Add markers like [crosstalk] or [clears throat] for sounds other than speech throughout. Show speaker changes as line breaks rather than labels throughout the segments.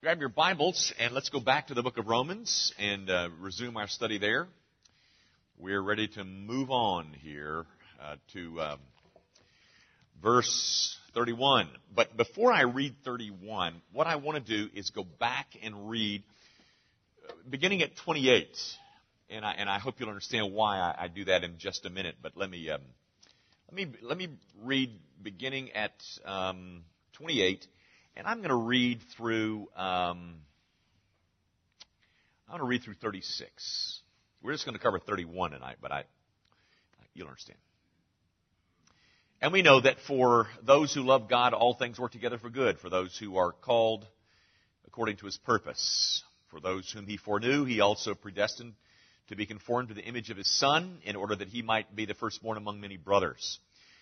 Grab your Bibles and let's go back to the book of Romans and uh, resume our study there. We're ready to move on here uh, to um, verse 31. But before I read 31, what I want to do is go back and read uh, beginning at 28. And I, and I hope you'll understand why I, I do that in just a minute. But let me um, let me let me read beginning at um, 28 and I'm going to read through, um, I'm going to read through 36. We're just going to cover 31 tonight, but I, you'll understand. And we know that for those who love God, all things work together for good, for those who are called according to his purpose. For those whom he foreknew, he also predestined to be conformed to the image of his Son, in order that he might be the firstborn among many brothers.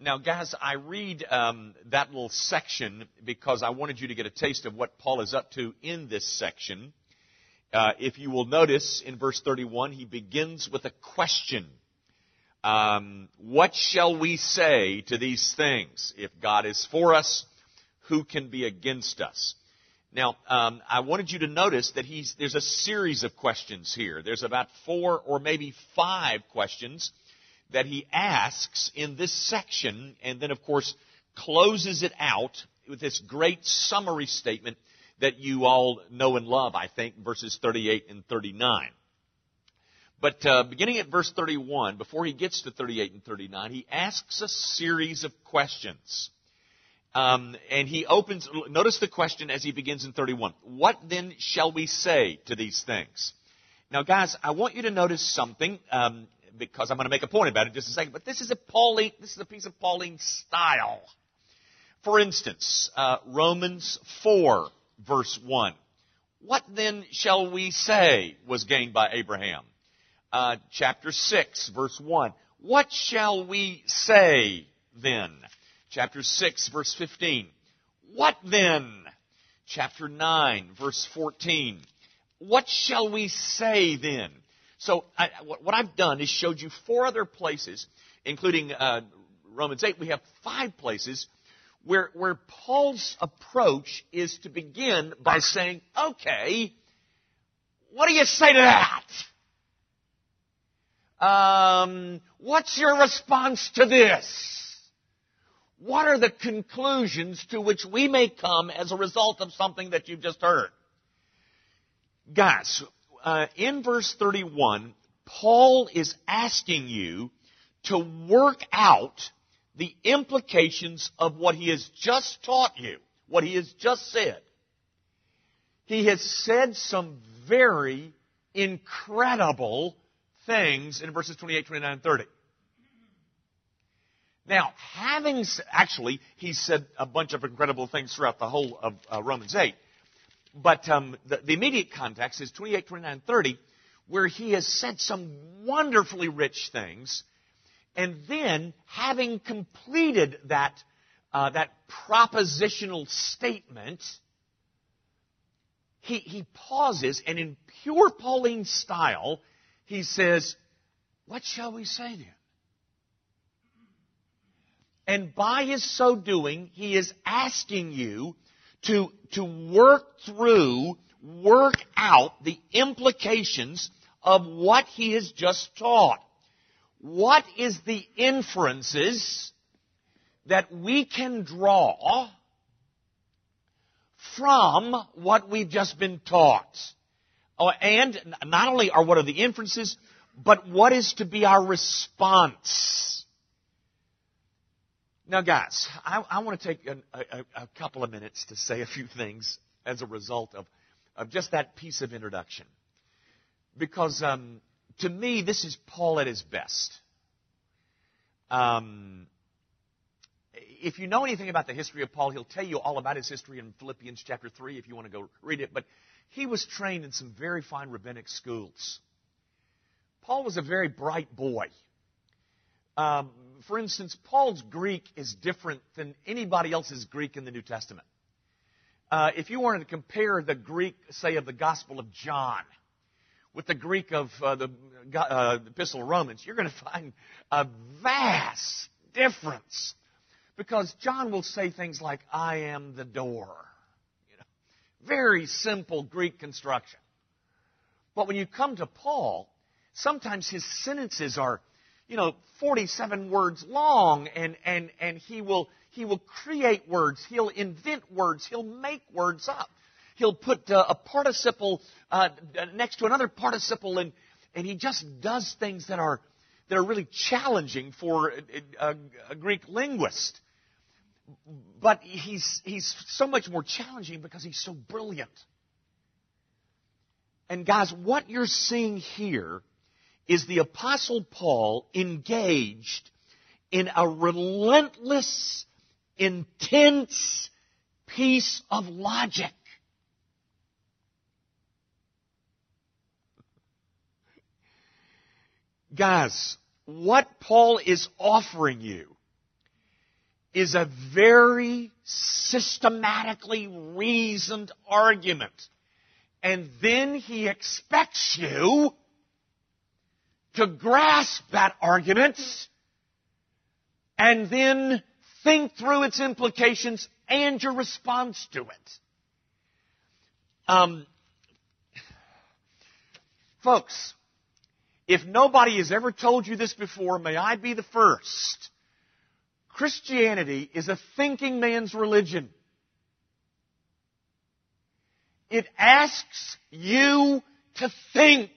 Now, guys, I read um, that little section because I wanted you to get a taste of what Paul is up to in this section. Uh, if you will notice in verse 31, he begins with a question. Um, what shall we say to these things? If God is for us, who can be against us? Now, um, I wanted you to notice that there's a series of questions here. There's about four or maybe five questions that he asks in this section, and then, of course, closes it out with this great summary statement that you all know and love, I think, verses 38 and 39. But uh, beginning at verse 31, before he gets to 38 and 39, he asks a series of questions. Um, and he opens, notice the question as he begins in 31. What then shall we say to these things? Now, guys, I want you to notice something. Um, because I'm going to make a point about it in just a second. But this is a Pauline, this is a piece of Pauline style. For instance, uh, Romans 4 verse 1. What then shall we say was gained by Abraham? Uh, chapter 6 verse 1. What shall we say then? Chapter 6 verse 15. What then? Chapter 9 verse 14. What shall we say then? So I, what I've done is showed you four other places, including uh, Romans 8. We have five places where, where Paul's approach is to begin by saying, okay, what do you say to that? Um, what's your response to this? What are the conclusions to which we may come as a result of something that you've just heard? Guys, uh, in verse 31, Paul is asking you to work out the implications of what he has just taught you, what he has just said. He has said some very incredible things in verses 28, 29, and 30. Now, having, actually, he said a bunch of incredible things throughout the whole of uh, Romans 8. But um, the, the, immediate context is 28, 29, 30, where he has said some wonderfully rich things. And then, having completed that, uh, that propositional statement, he, he pauses and in pure Pauline style, he says, What shall we say then? And by his so doing, he is asking you to, to work through, work out the implications of what he has just taught. What is the inferences that we can draw from what we've just been taught? Oh, and not only are what are the inferences, but what is to be our response? Now, guys, I, I want to take a, a, a, couple of minutes to say a few things as a result of, of just that piece of introduction. Because um, to me, this is Paul at his best. Um, if you know anything about the history of Paul, he'll tell you all about his history in Philippians chapter 3 if you want to go read it. But he was trained in some very fine rabbinic schools. Paul was a very bright boy. Um, for instance, Paul's Greek is different than anybody else's Greek in the New Testament. Uh, if you wanted to compare the Greek, say, of the Gospel of John with the Greek of uh, the uh, Epistle of Romans, you're going to find a vast difference. Because John will say things like, I am the door. You know, very simple Greek construction. But when you come to Paul, sometimes his sentences are, you know, 47 words long and, and, and he will, he will create words. He'll invent words. He'll make words up. He'll put uh, a participle uh, next to another participle and, and he just does things that are, that are really challenging for a, a Greek linguist. But he's, he's so much more challenging because he's so brilliant. And guys, what you're seeing here is the Apostle Paul engaged in a relentless, intense piece of logic. Guys, what Paul is offering you is a very systematically reasoned argument. And then he expects you to grasp that argument and then think through its implications and your response to it. Um, folks, if nobody has ever told you this before, may I be the first. Christianity is a thinking man's religion. It asks you to think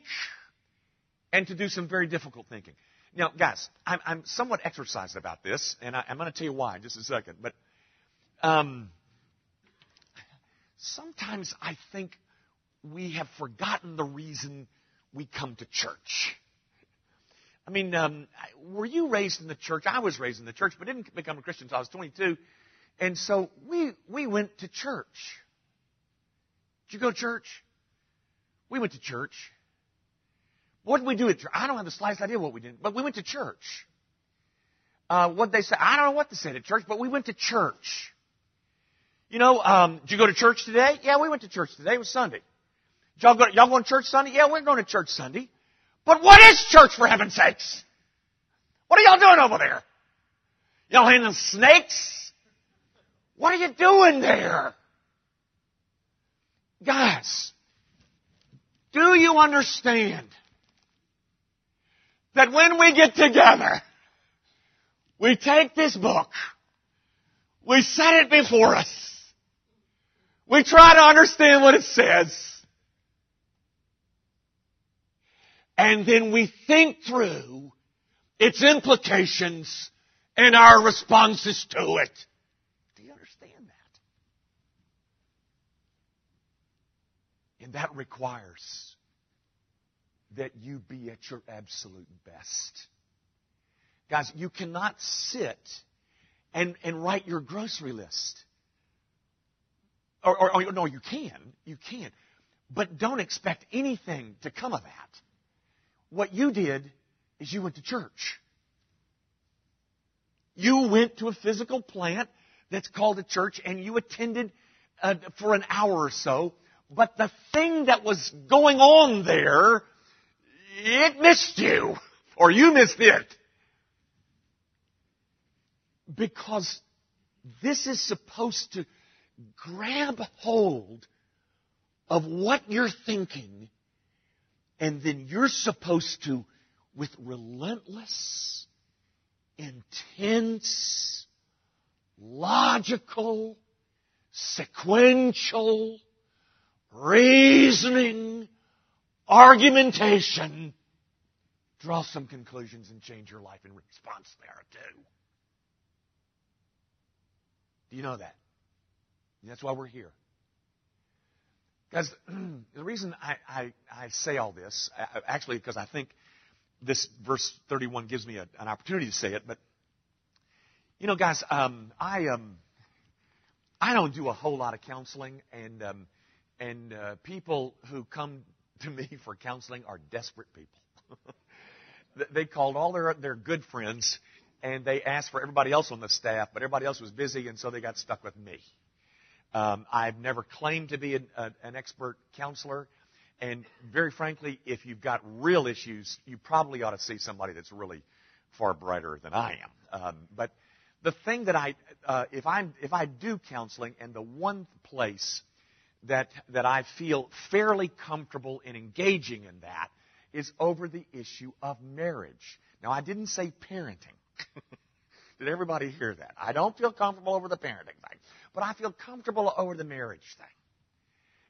and to do some very difficult thinking. Now, guys, I'm, I'm somewhat exercised about this, and I, am going to tell you why in just a second. But um, sometimes I think we have forgotten the reason we come to church. I mean, um, were you raised in the church? I was raised in the church, but didn't become a Christian until I was 22. And so we, we went to church. Did you go to church? We went to church. What did we do at church? I don't have the slightest idea what we did, but we went to church. Uh, what they say, I don't know what they said at church, but we went to church. You know, um, did you go to church today? Yeah, we went to church today. It was Sunday. Did y'all go, y'all going to church Sunday? Yeah, we're going to church Sunday. But what is church for heaven's sakes? What are y'all doing over there? Y'all handling snakes? What are you doing there? Guys, do you understand that when we get together, we take this book, we set it before us, we try to understand what it says, and then we think through its implications and our responses to it. Do you understand that? And that requires that you be at your absolute best. Guys, you cannot sit and, and write your grocery list. Or, or, or, no, you can. You can. But don't expect anything to come of that. What you did is you went to church. You went to a physical plant that's called a church and you attended uh, for an hour or so. But the thing that was going on there, it missed you. Or you missed it. Because this is supposed to grab hold of what you're thinking and then you're supposed to, with relentless, intense, logical, sequential, reasoning, argumentation, draw some conclusions and change your life in response there too. Do you know that? That's why we're here. Because [clears throat] the reason I, I, I, say all this, actually, because I think this verse 31 gives me a, an opportunity to say it, but you know, guys, um, I um, I don't do a whole lot of counseling, and um, and uh, people who come to me for counseling are desperate people. [laughs] they called all their their good friends, and they asked for everybody else on the staff, but everybody else was busy, and so they got stuck with me. Um, I've never claimed to be an, a, an expert counselor. And very frankly, if you've got real issues, you probably ought to see somebody that's really far brighter than I am. Um, but the thing that I, uh, if I if I do counseling, and the one place that that I feel fairly comfortable in engaging in that is over the issue of marriage. Now, I didn't say parenting. [laughs] Did everybody hear that? I don't feel comfortable over the parenting thing, but I feel comfortable over the marriage thing.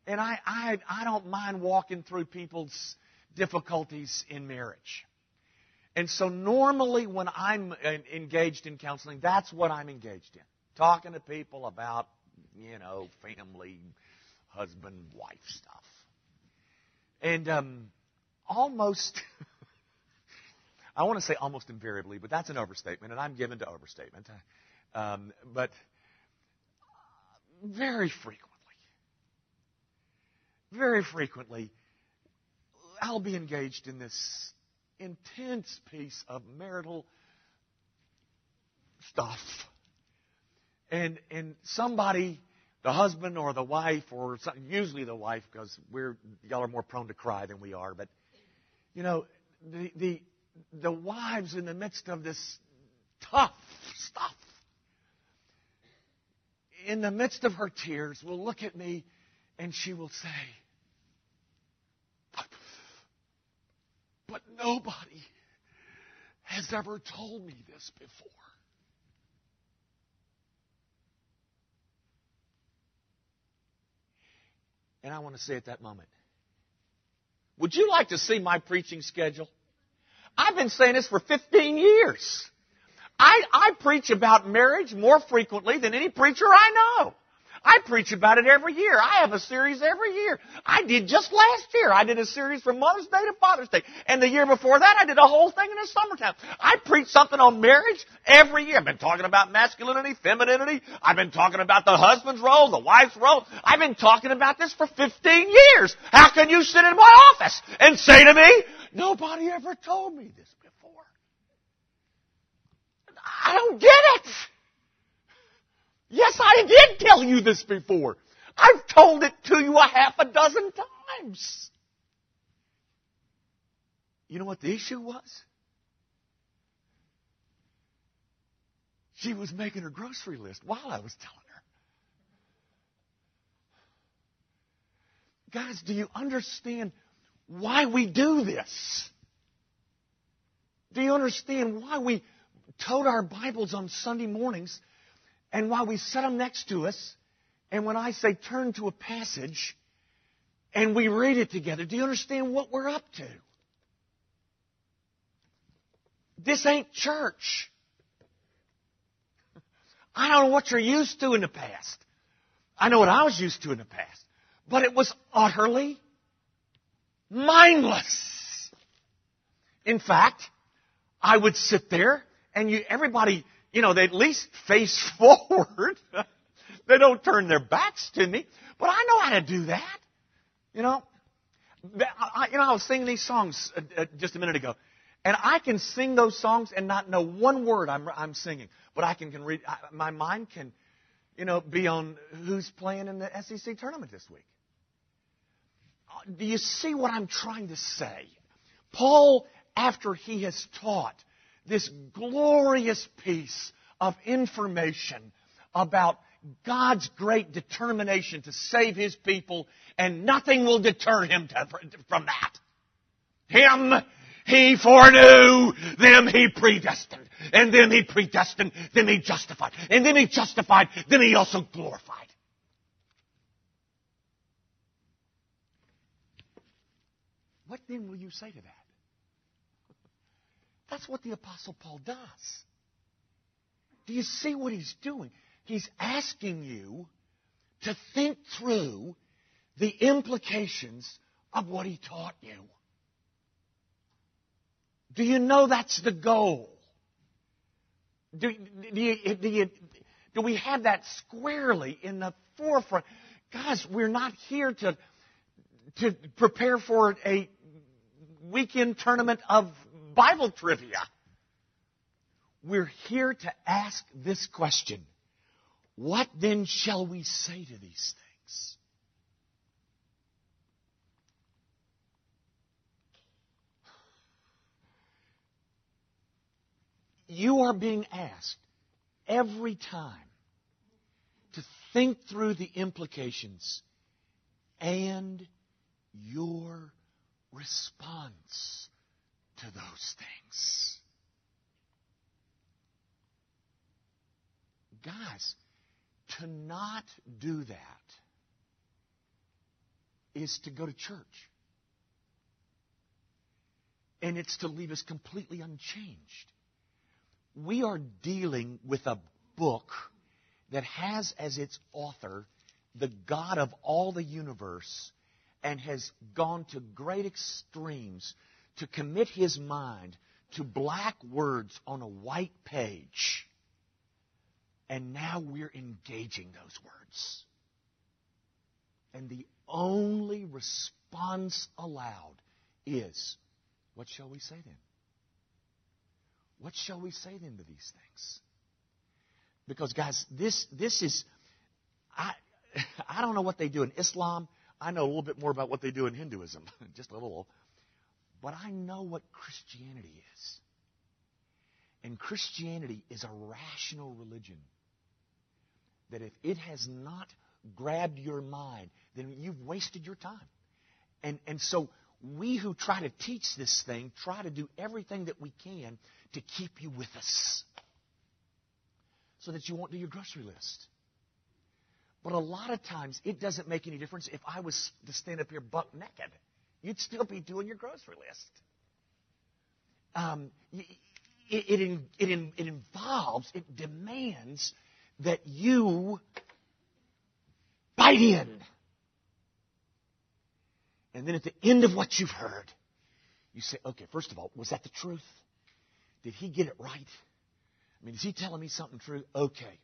And I, I, I don't mind walking through people's difficulties in marriage. And so normally when I'm engaged in counseling, that's what I'm engaged in. Talking to people about, you know, family, husband, wife stuff. And um, almost, [laughs] I want to say almost invariably, but that's an overstatement, and I'm given to overstatement. Um, but very frequently, very frequently, I'll be engaged in this intense piece of marital stuff. And, and somebody, the husband or the wife, or some, usually the wife, because we're, y'all are more prone to cry than we are, but, you know, the, the, the wives in the midst of this tough stuff, in the midst of her tears, will look at me and she will say, but nobody has ever told me this before. And I want to say at that moment, would you like to see my preaching schedule? I've been saying this for 15 years. I, I preach about marriage more frequently than any preacher I know. I preach about it every year. I have a series every year. I did just last year. I did a series from Mother's Day to Father's Day. And the year before that, I did a whole thing in the summertime. I preach something on marriage every year. I've been talking about masculinity, femininity. I've been talking about the husband's role, the wife's role. I've been talking about this for 15 years. How can you sit in my office and say to me, nobody ever told me this before? I don't get it. Yes, I did tell you this before. I've told it to you a half a dozen times. You know what the issue was? She was making her grocery list while I was telling her. Guys, do you understand why we do this? Do you understand why we tote our Bibles on Sunday mornings and while we set them next to us, and when I say turn to a passage, and we read it together, do you understand what we're up to? This ain't church. I don't know what you're used to in the past. I know what I was used to in the past. But it was utterly mindless. In fact, I would sit there and you, everybody you know, they at least face [laughs] forward. they don't turn their backs to me. But I know how to do that. You know, I, you know, I was singing these songs uh, uh, just a minute ago, and I can sing those songs and not know one word I'm, I'm singing, but I can, can read. I, my mind can, you know, be on who's playing in the SEC tournament this week. Uh, do you see what I'm trying to say? Paul, after he has taught this glorious piece of information about God's great determination to save His people, and nothing will deter Him to, from that. Him He foreknew, them He predestined, and then He predestined, then He justified, and then He justified, then He also glorified. What then will you say to that?
That's what the Apostle Paul does. Do you see what he's doing? He's asking you to think through the implications of what he taught you. Do you know that's the goal? Do, do, you, do, you, do we have that squarely in the forefront? Guys, we're not here to, to prepare for a weekend tournament of Bible trivia. We're here to ask this question What then shall we say to these things? You are being asked every time to think through the implications and your response to those things. Guys, to not do that is to go to church. And it's to leave us completely unchanged we are dealing with a book that has as its author the God of all the universe and has gone to great extremes to commit his mind to black words on a white page. And now we're engaging those words. And the only response allowed is, what shall we say then? What shall we say then to these things? Because, guys, this, this is, I, [laughs] I don't know what they do in Islam. I know a little bit more about what they do in Hinduism, [laughs] just a little. But I know what Christianity is. And Christianity is a rational religion. That if it has not grabbed your mind, then you've wasted your time. And, and so we who try to teach this thing try to do everything that we can to keep you with us so that you won't do your grocery list. But a lot of times, it doesn't make any difference if I was to stand up here buck naked. You'd still be doing your grocery list. Um, it, it, it, it involves, it demands that you bite in. And then at the end of what you've heard, you say, okay, first of all, was that the truth? Did he get it right? I mean, is he telling me something true? Okay.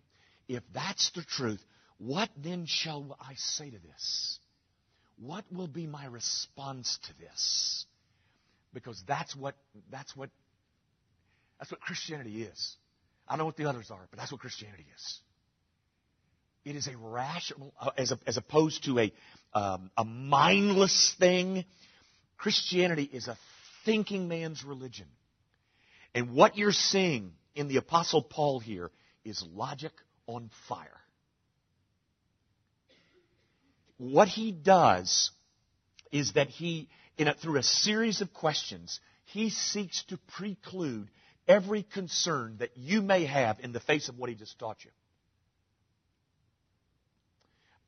If that's the truth, what then shall I say to this? What will be my response to this? Because that's what that's what that's what Christianity is. I don't know what the others are, but that's what Christianity is. It is a rational, uh, as, a, as opposed to a, um, a mindless thing. Christianity is a thinking man's religion. And what you're seeing in the Apostle Paul here is logic on fire. What he does is that he, a, through a series of questions, he seeks to preclude every concern that you may have in the face of what he just taught you.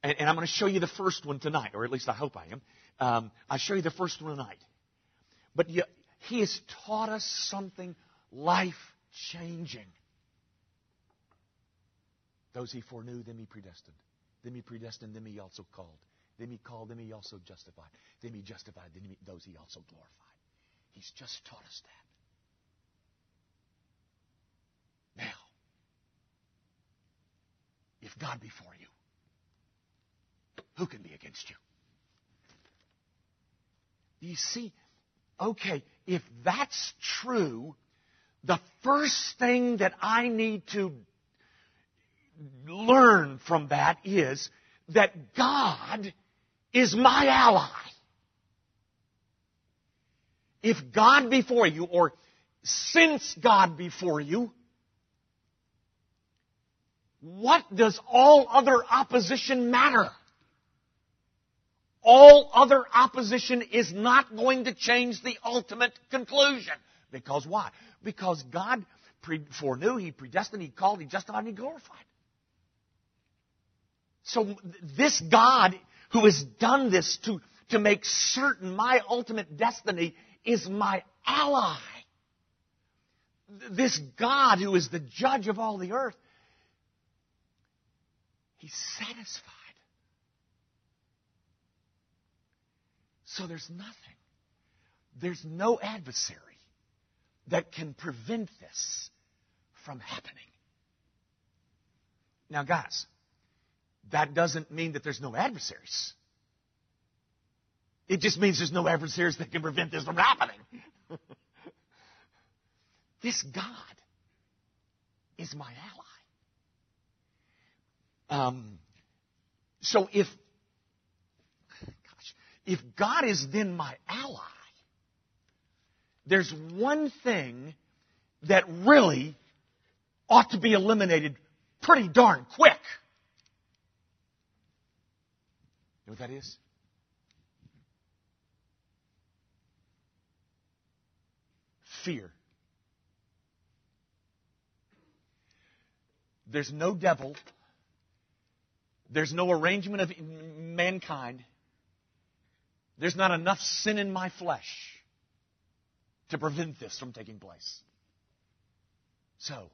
And, and I'm going to show you the first one tonight, or at least I hope I am. Um, I'll show you the first one tonight. But you, he has taught us something life changing. Those he foreknew, them he predestined. Them he predestined, them he also called. Them he called, them he also justified. Them he justified, them he, those he also glorified. He's just taught us that. Now, if God be for you, who can be against you? You see? Okay, if that's true, the first thing that I need to learn from that is that God is my ally. If God before you, or since God before you, what does all other opposition matter? All other opposition is not going to change the ultimate conclusion. Because why? Because God foreknew, He predestined, He called, He justified, and He glorified. So this God who has done this to, to make certain my ultimate destiny is my ally. this God who is the judge of all the earth, He's satisfied. So there's nothing. There's no adversary that can prevent this from happening. Now, guys, that doesn't mean that there's no adversaries. It just means there's no adversaries that can prevent this from happening. [laughs] this God is my ally. Um, so if, gosh, if God is then my ally, there's one thing that really ought to be eliminated pretty darn quick. You know what that is? Fear. There's no devil. There's no arrangement of mankind. There's not enough sin in my flesh to prevent this from taking place. So,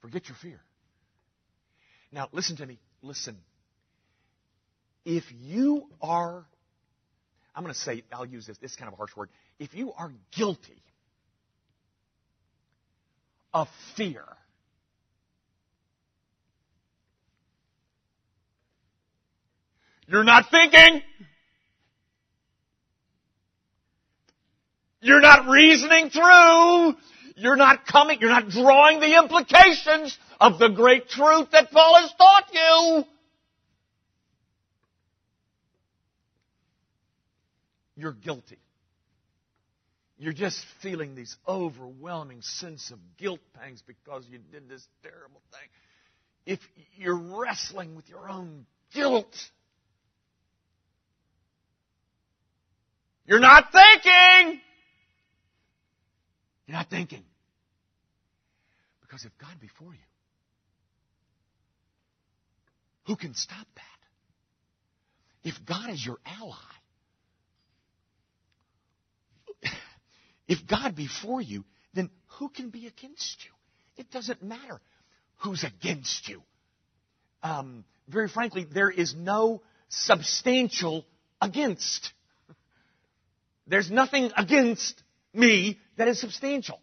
forget your fear. Now, listen to me. Listen. If you are, I'm going to say, I'll use this, this is kind of a harsh word. If you are guilty of fear, you're not thinking. You're not reasoning through. You're not coming, you're not drawing the implications of the great truth that Paul has taught you. You're guilty. You're just feeling these overwhelming sense of guilt pangs because you did this terrible thing. If you're wrestling with your own guilt, you're not thinking. You're not thinking. Because if God be for you, who can stop that? If God is your ally, if God be for you, then who can be against you? It doesn't matter who's against you. Um, very frankly, there is no substantial against. There's nothing against me that is substantial.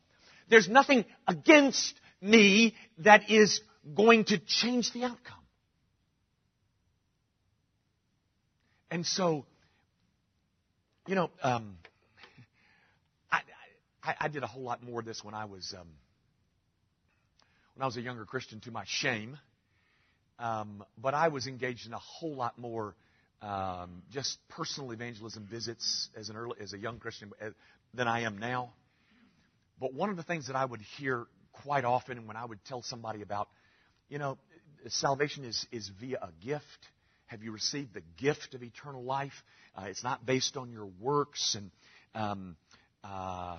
There's nothing against me that is going to change the outcome. And so, you know, um, I, I, I, did a whole lot more of this when I was um, when I was a younger Christian, to my shame. Um, but I was engaged in a whole lot more um, just personal evangelism visits as an early, as a young Christian uh, than I am now. But one of the things that I would hear quite often when I would tell somebody about, you know, salvation is, is via a gift. Have you received the gift of eternal life? Uh, it's not based on your works, and um, uh,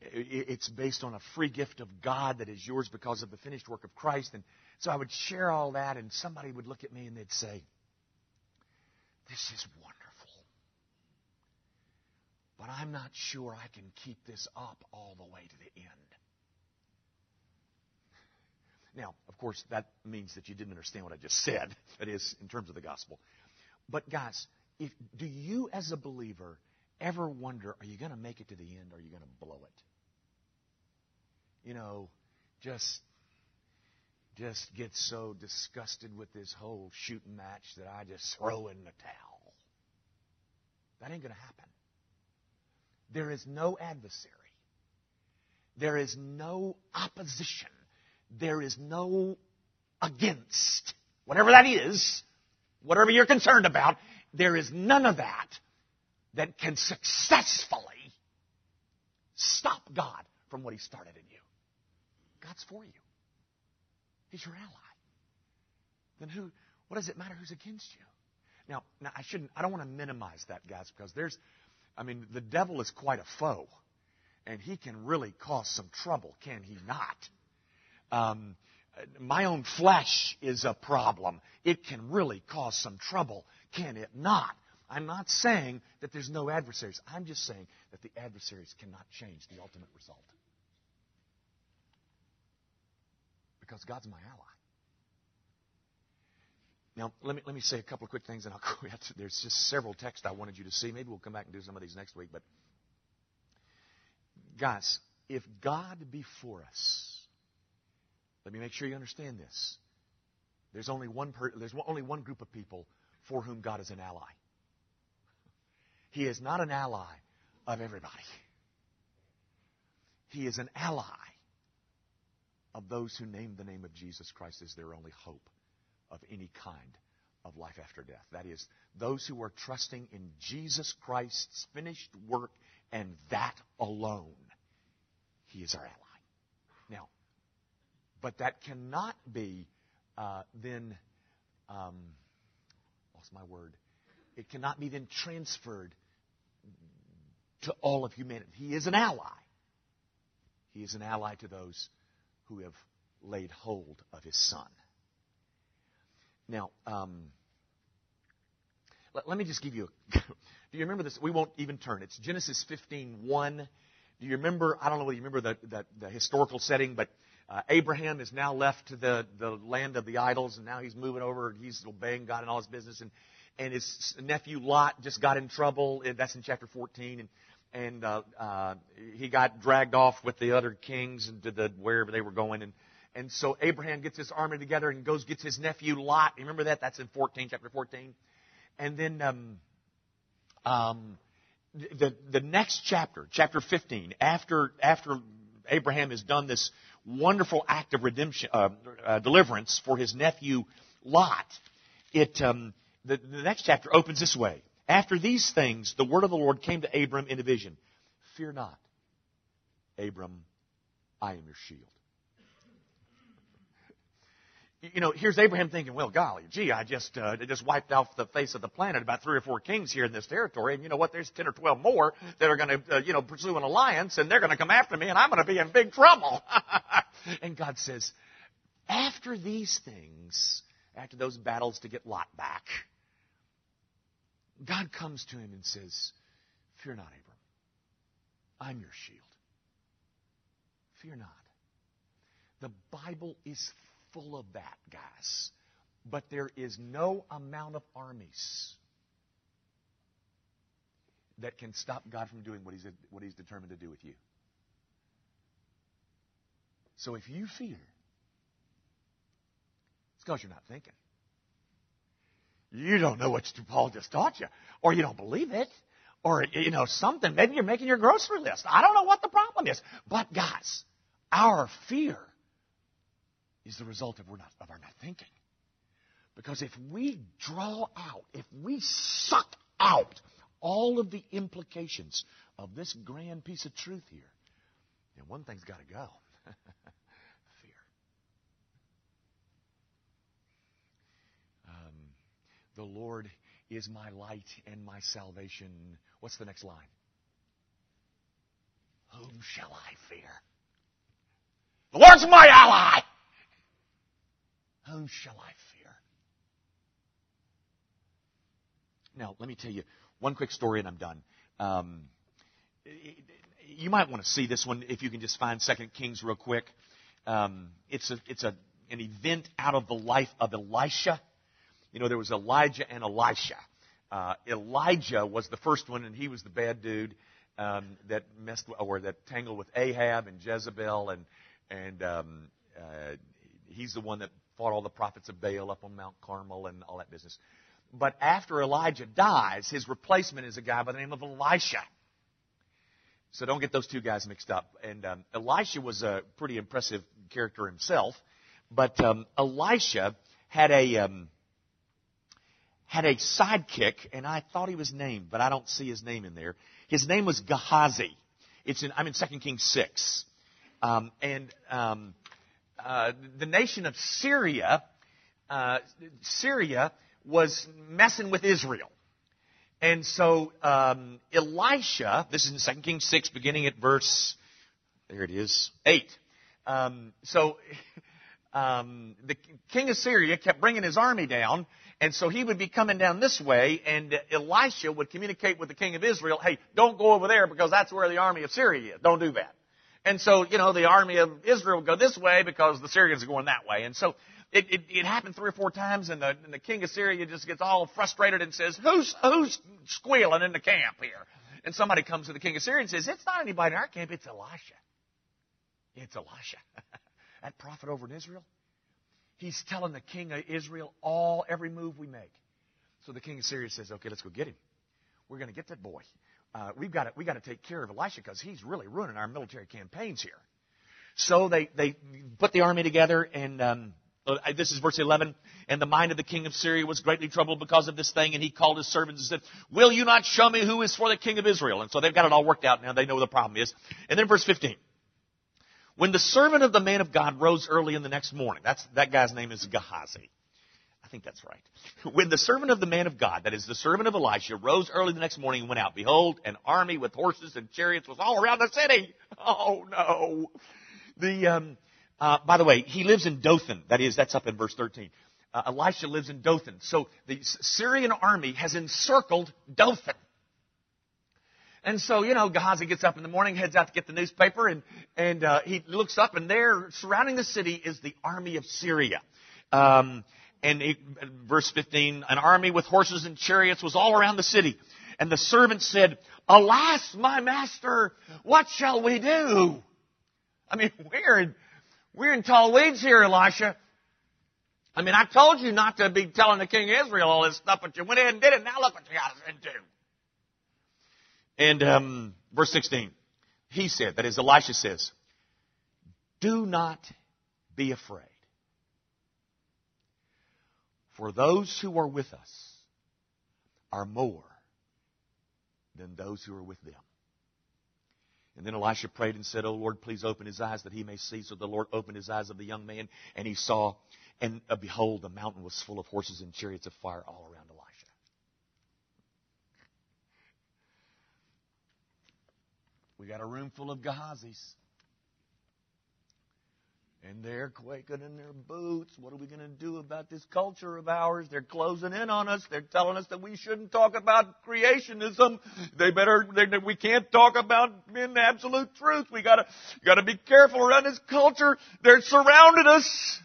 it, it's based on a free gift of God that is yours because of the finished work of Christ. And so I would share all that, and somebody would look at me and they'd say, This is wonderful but I'm not sure I can keep this up all the way to the end. Now, of course, that means that you didn't understand what I just said. [laughs] That is, in terms of the gospel. But guys, if, do you as a believer ever wonder, are you going to make it to the end or are you going to blow it? You know, just just get so disgusted with this whole shooting match that I just throw in the towel. That ain't going to happen. There is no adversary. There is no opposition. There is no against. Whatever that is, whatever you're concerned about, there is none of that that can successfully stop God from what He started in you. God's for you. He's your ally. Then who, what does it matter who's against you? Now, now I shouldn't, I don't want to minimize that, guys, because there's, I mean, the devil is quite a foe, and he can really cause some trouble, can he not? Um, my own flesh is a problem. It can really cause some trouble, can it not? I'm not saying that there's no adversaries. I'm just saying that the adversaries cannot change the ultimate result. Because God's my ally. Now, let me, let me say a couple of quick things and I'll [laughs] quit. There's just several texts I wanted you to see. Maybe we'll come back and do some of these next week. But, guys, if God be for us, let me make sure you understand this. There's only one, per, there's only one group of people for whom God is an ally. He is not an ally of everybody. He is an ally of those who name the name of Jesus Christ as their only hope of any kind of life after death. That is, those who are trusting in Jesus Christ's finished work and that alone. He is our ally. Now, but that cannot be uh, then, um, lost my word, it cannot be then transferred to all of humanity. He is an ally. He is an ally to those who have laid hold of his son. Now, um, let, let, me just give you a. [laughs] do you remember this? We won't even turn. It's Genesis 15 1. Do you remember? I don't know whether you remember the, the, the historical setting, but uh, Abraham is now left to the, the land of the idols, and now he's moving over. and He's obeying God in all his business. And, and his nephew Lot just got in trouble. That's in chapter 14. And, and uh, uh, he got dragged off with the other kings into the wherever they were going. And, and so Abraham gets his army together and goes gets his nephew Lot. You remember that? That's in 14, chapter 14. And then um, um, the the next chapter, chapter 15, after after Abraham has done this wonderful act of redemption, uh, uh, deliverance for his nephew Lot, it um, the, the next chapter opens this way. After these things, the word of the Lord came to Abram in a vision. Fear not, Abram, I am your shield you know, here's Abraham thinking, well, golly, gee, I just, uh, just wiped off the face of the planet about three or four kings here in this territory, and you know what? There's 10 or 12 more that are going to, uh, you know, pursue an alliance, and they're going to come after me, and I'm going to be in big trouble. [laughs] and God says, after these things, after those battles to get Lot back, God comes to him and says, Fear not, Abram. I'm your shield. Fear not. The Bible is full of that, guys. But there is no amount of armies that can stop God from doing what he's, what he's determined to do with you. So if you fear, it's because you're not thinking. You don't know what Paul just taught you, or you don't believe it, or, you know, something. Maybe you're making your grocery list. I don't know what the problem is. But, guys, our fear is the result of, not, of our not thinking. Because if we draw out, if we suck out all of the implications of this grand piece of truth here, then one thing's got to go [laughs] fear. Um, the Lord is my light and my salvation. What's the next line? Whom shall I fear? The Lord's my ally. Whom shall I fear? Now, let me tell you one quick story and I'm done. Um, you might want to see this one if you can just find Second Kings real quick. Um, it's a, it's a, an event out of the life of Elisha. You know, there was Elijah and Elisha. Uh, Elijah was the first one, and he was the bad dude um, that messed or that tangled with Ahab and Jezebel, and and um, uh, he's the one that fought all the prophets of Baal up on Mount Carmel and all that business. But after Elijah dies, his replacement is a guy by the name of Elisha. So don't get those two guys mixed up. And um, Elisha was a pretty impressive character himself, but um, Elisha had a um, had a sidekick, and I thought he was named, but I don't see his name in there. His name was Gehazi. It's in I'm in 2 Kings six, um, and um, uh, the nation of Syria, uh, Syria was messing with Israel. And so um, Elisha, this is in 2 Kings 6, beginning at verse, there it is, 8. Um, so [laughs] um, the king of Syria kept bringing his army down, and so he would be coming down this way, and Elisha would communicate with the king of Israel, hey, don't go over there because that's where the army of Syria is. Don't do that. And so, you know, the army of Israel would go this way because the Syrians are going that way. And so it, it, it happened three or four times, and the, and the king of Syria just gets all frustrated and says, who's, who's squealing in the camp here? And somebody comes to the king of Syria and says, it's not anybody in our camp, it's Elisha. It's Elisha. [laughs] that prophet over in Israel. He's telling the king of Israel all, every move we make. So the king of Syria says, okay, let's go get him. We're going to get that boy. Uh, we've got to, we to take care of Elisha because he's really ruining our military campaigns here. So they, they put the army together and, um, this is verse 11. And the mind of the king of Syria was greatly troubled because of this thing. And he called his servants and said, Will you not show me who is for the king of Israel? And so they've got it all worked out now. They know what the problem is. And then verse 15. When the servant of the man of God rose early in the next morning, that's, that guy's name is Gehazi. Think that's right. When the servant of the man of God, that is the servant of Elisha, rose early the next morning and went out, behold, an army with horses and chariots was all around the city. [laughs] Oh no. The, um, uh, by the way, he lives in Dothan. That is, that's up in verse 13. Uh, Elisha lives in Dothan. So the Syrian army has encircled Dothan. And so, you know, Gehazi gets up in the morning, heads out to get the newspaper, and, and uh, he looks up, and there, surrounding the city, is the army of Syria. Um, and it, verse 15, an army with horses and chariots was all around the city. And the servant said, Alas, my master, what shall we do? I mean, we're in, we're in tall weeds here, Elisha. I mean, I told you not to be telling the king of Israel all this stuff, but you went ahead and did it. Now look what you got us into. And um, verse 16, he said, that is, Elisha says, Do not be afraid. For those who are with us are more than those who are with them. And then Elisha prayed and said, Oh Lord, please open his eyes that he may see. So the Lord opened his eyes of the young man, and he saw, and uh, behold, the mountain was full of horses and chariots of fire all around Elisha. We got a room full of Gehazis. And they're quaking in their boots. What are we going to do about this culture of ours? They're closing in on us. They're telling us that we shouldn't talk about creationism. They better, they, we can't talk about in absolute truth. We gotta, gotta be careful around this culture. They're surrounded us.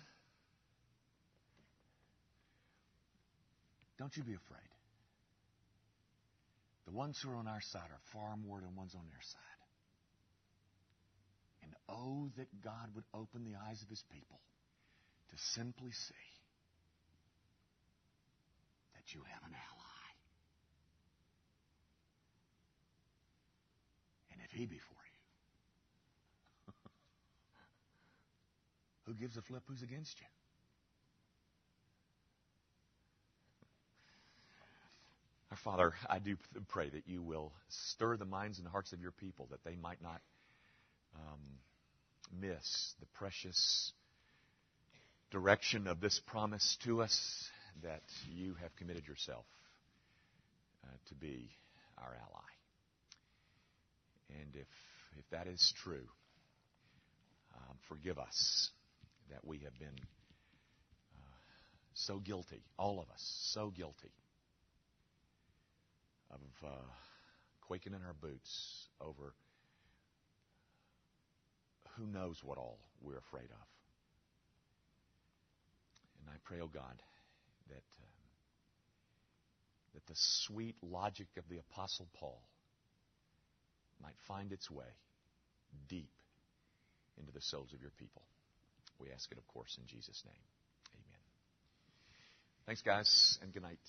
Don't you be afraid. The ones who are on our side are far more than ones on their side. Oh, that God would open the eyes of his people to simply see that you have an ally. And if he be for you, [laughs] who gives a flip who's against you? Our Father, I do pray that you will stir the minds and hearts of your people that they might not um, miss the precious direction of this promise to us that you have committed yourself uh, to be our ally. And if, if that is true, um, forgive us that we have been uh, so guilty, all of us, so guilty of uh, quaking in our boots over who knows what all we're afraid of. And I pray, oh God, that, uh, that the sweet logic of the Apostle Paul might find its way deep into the souls of your people. We ask it, of course, in Jesus' name. Amen. Thanks, guys, and good night.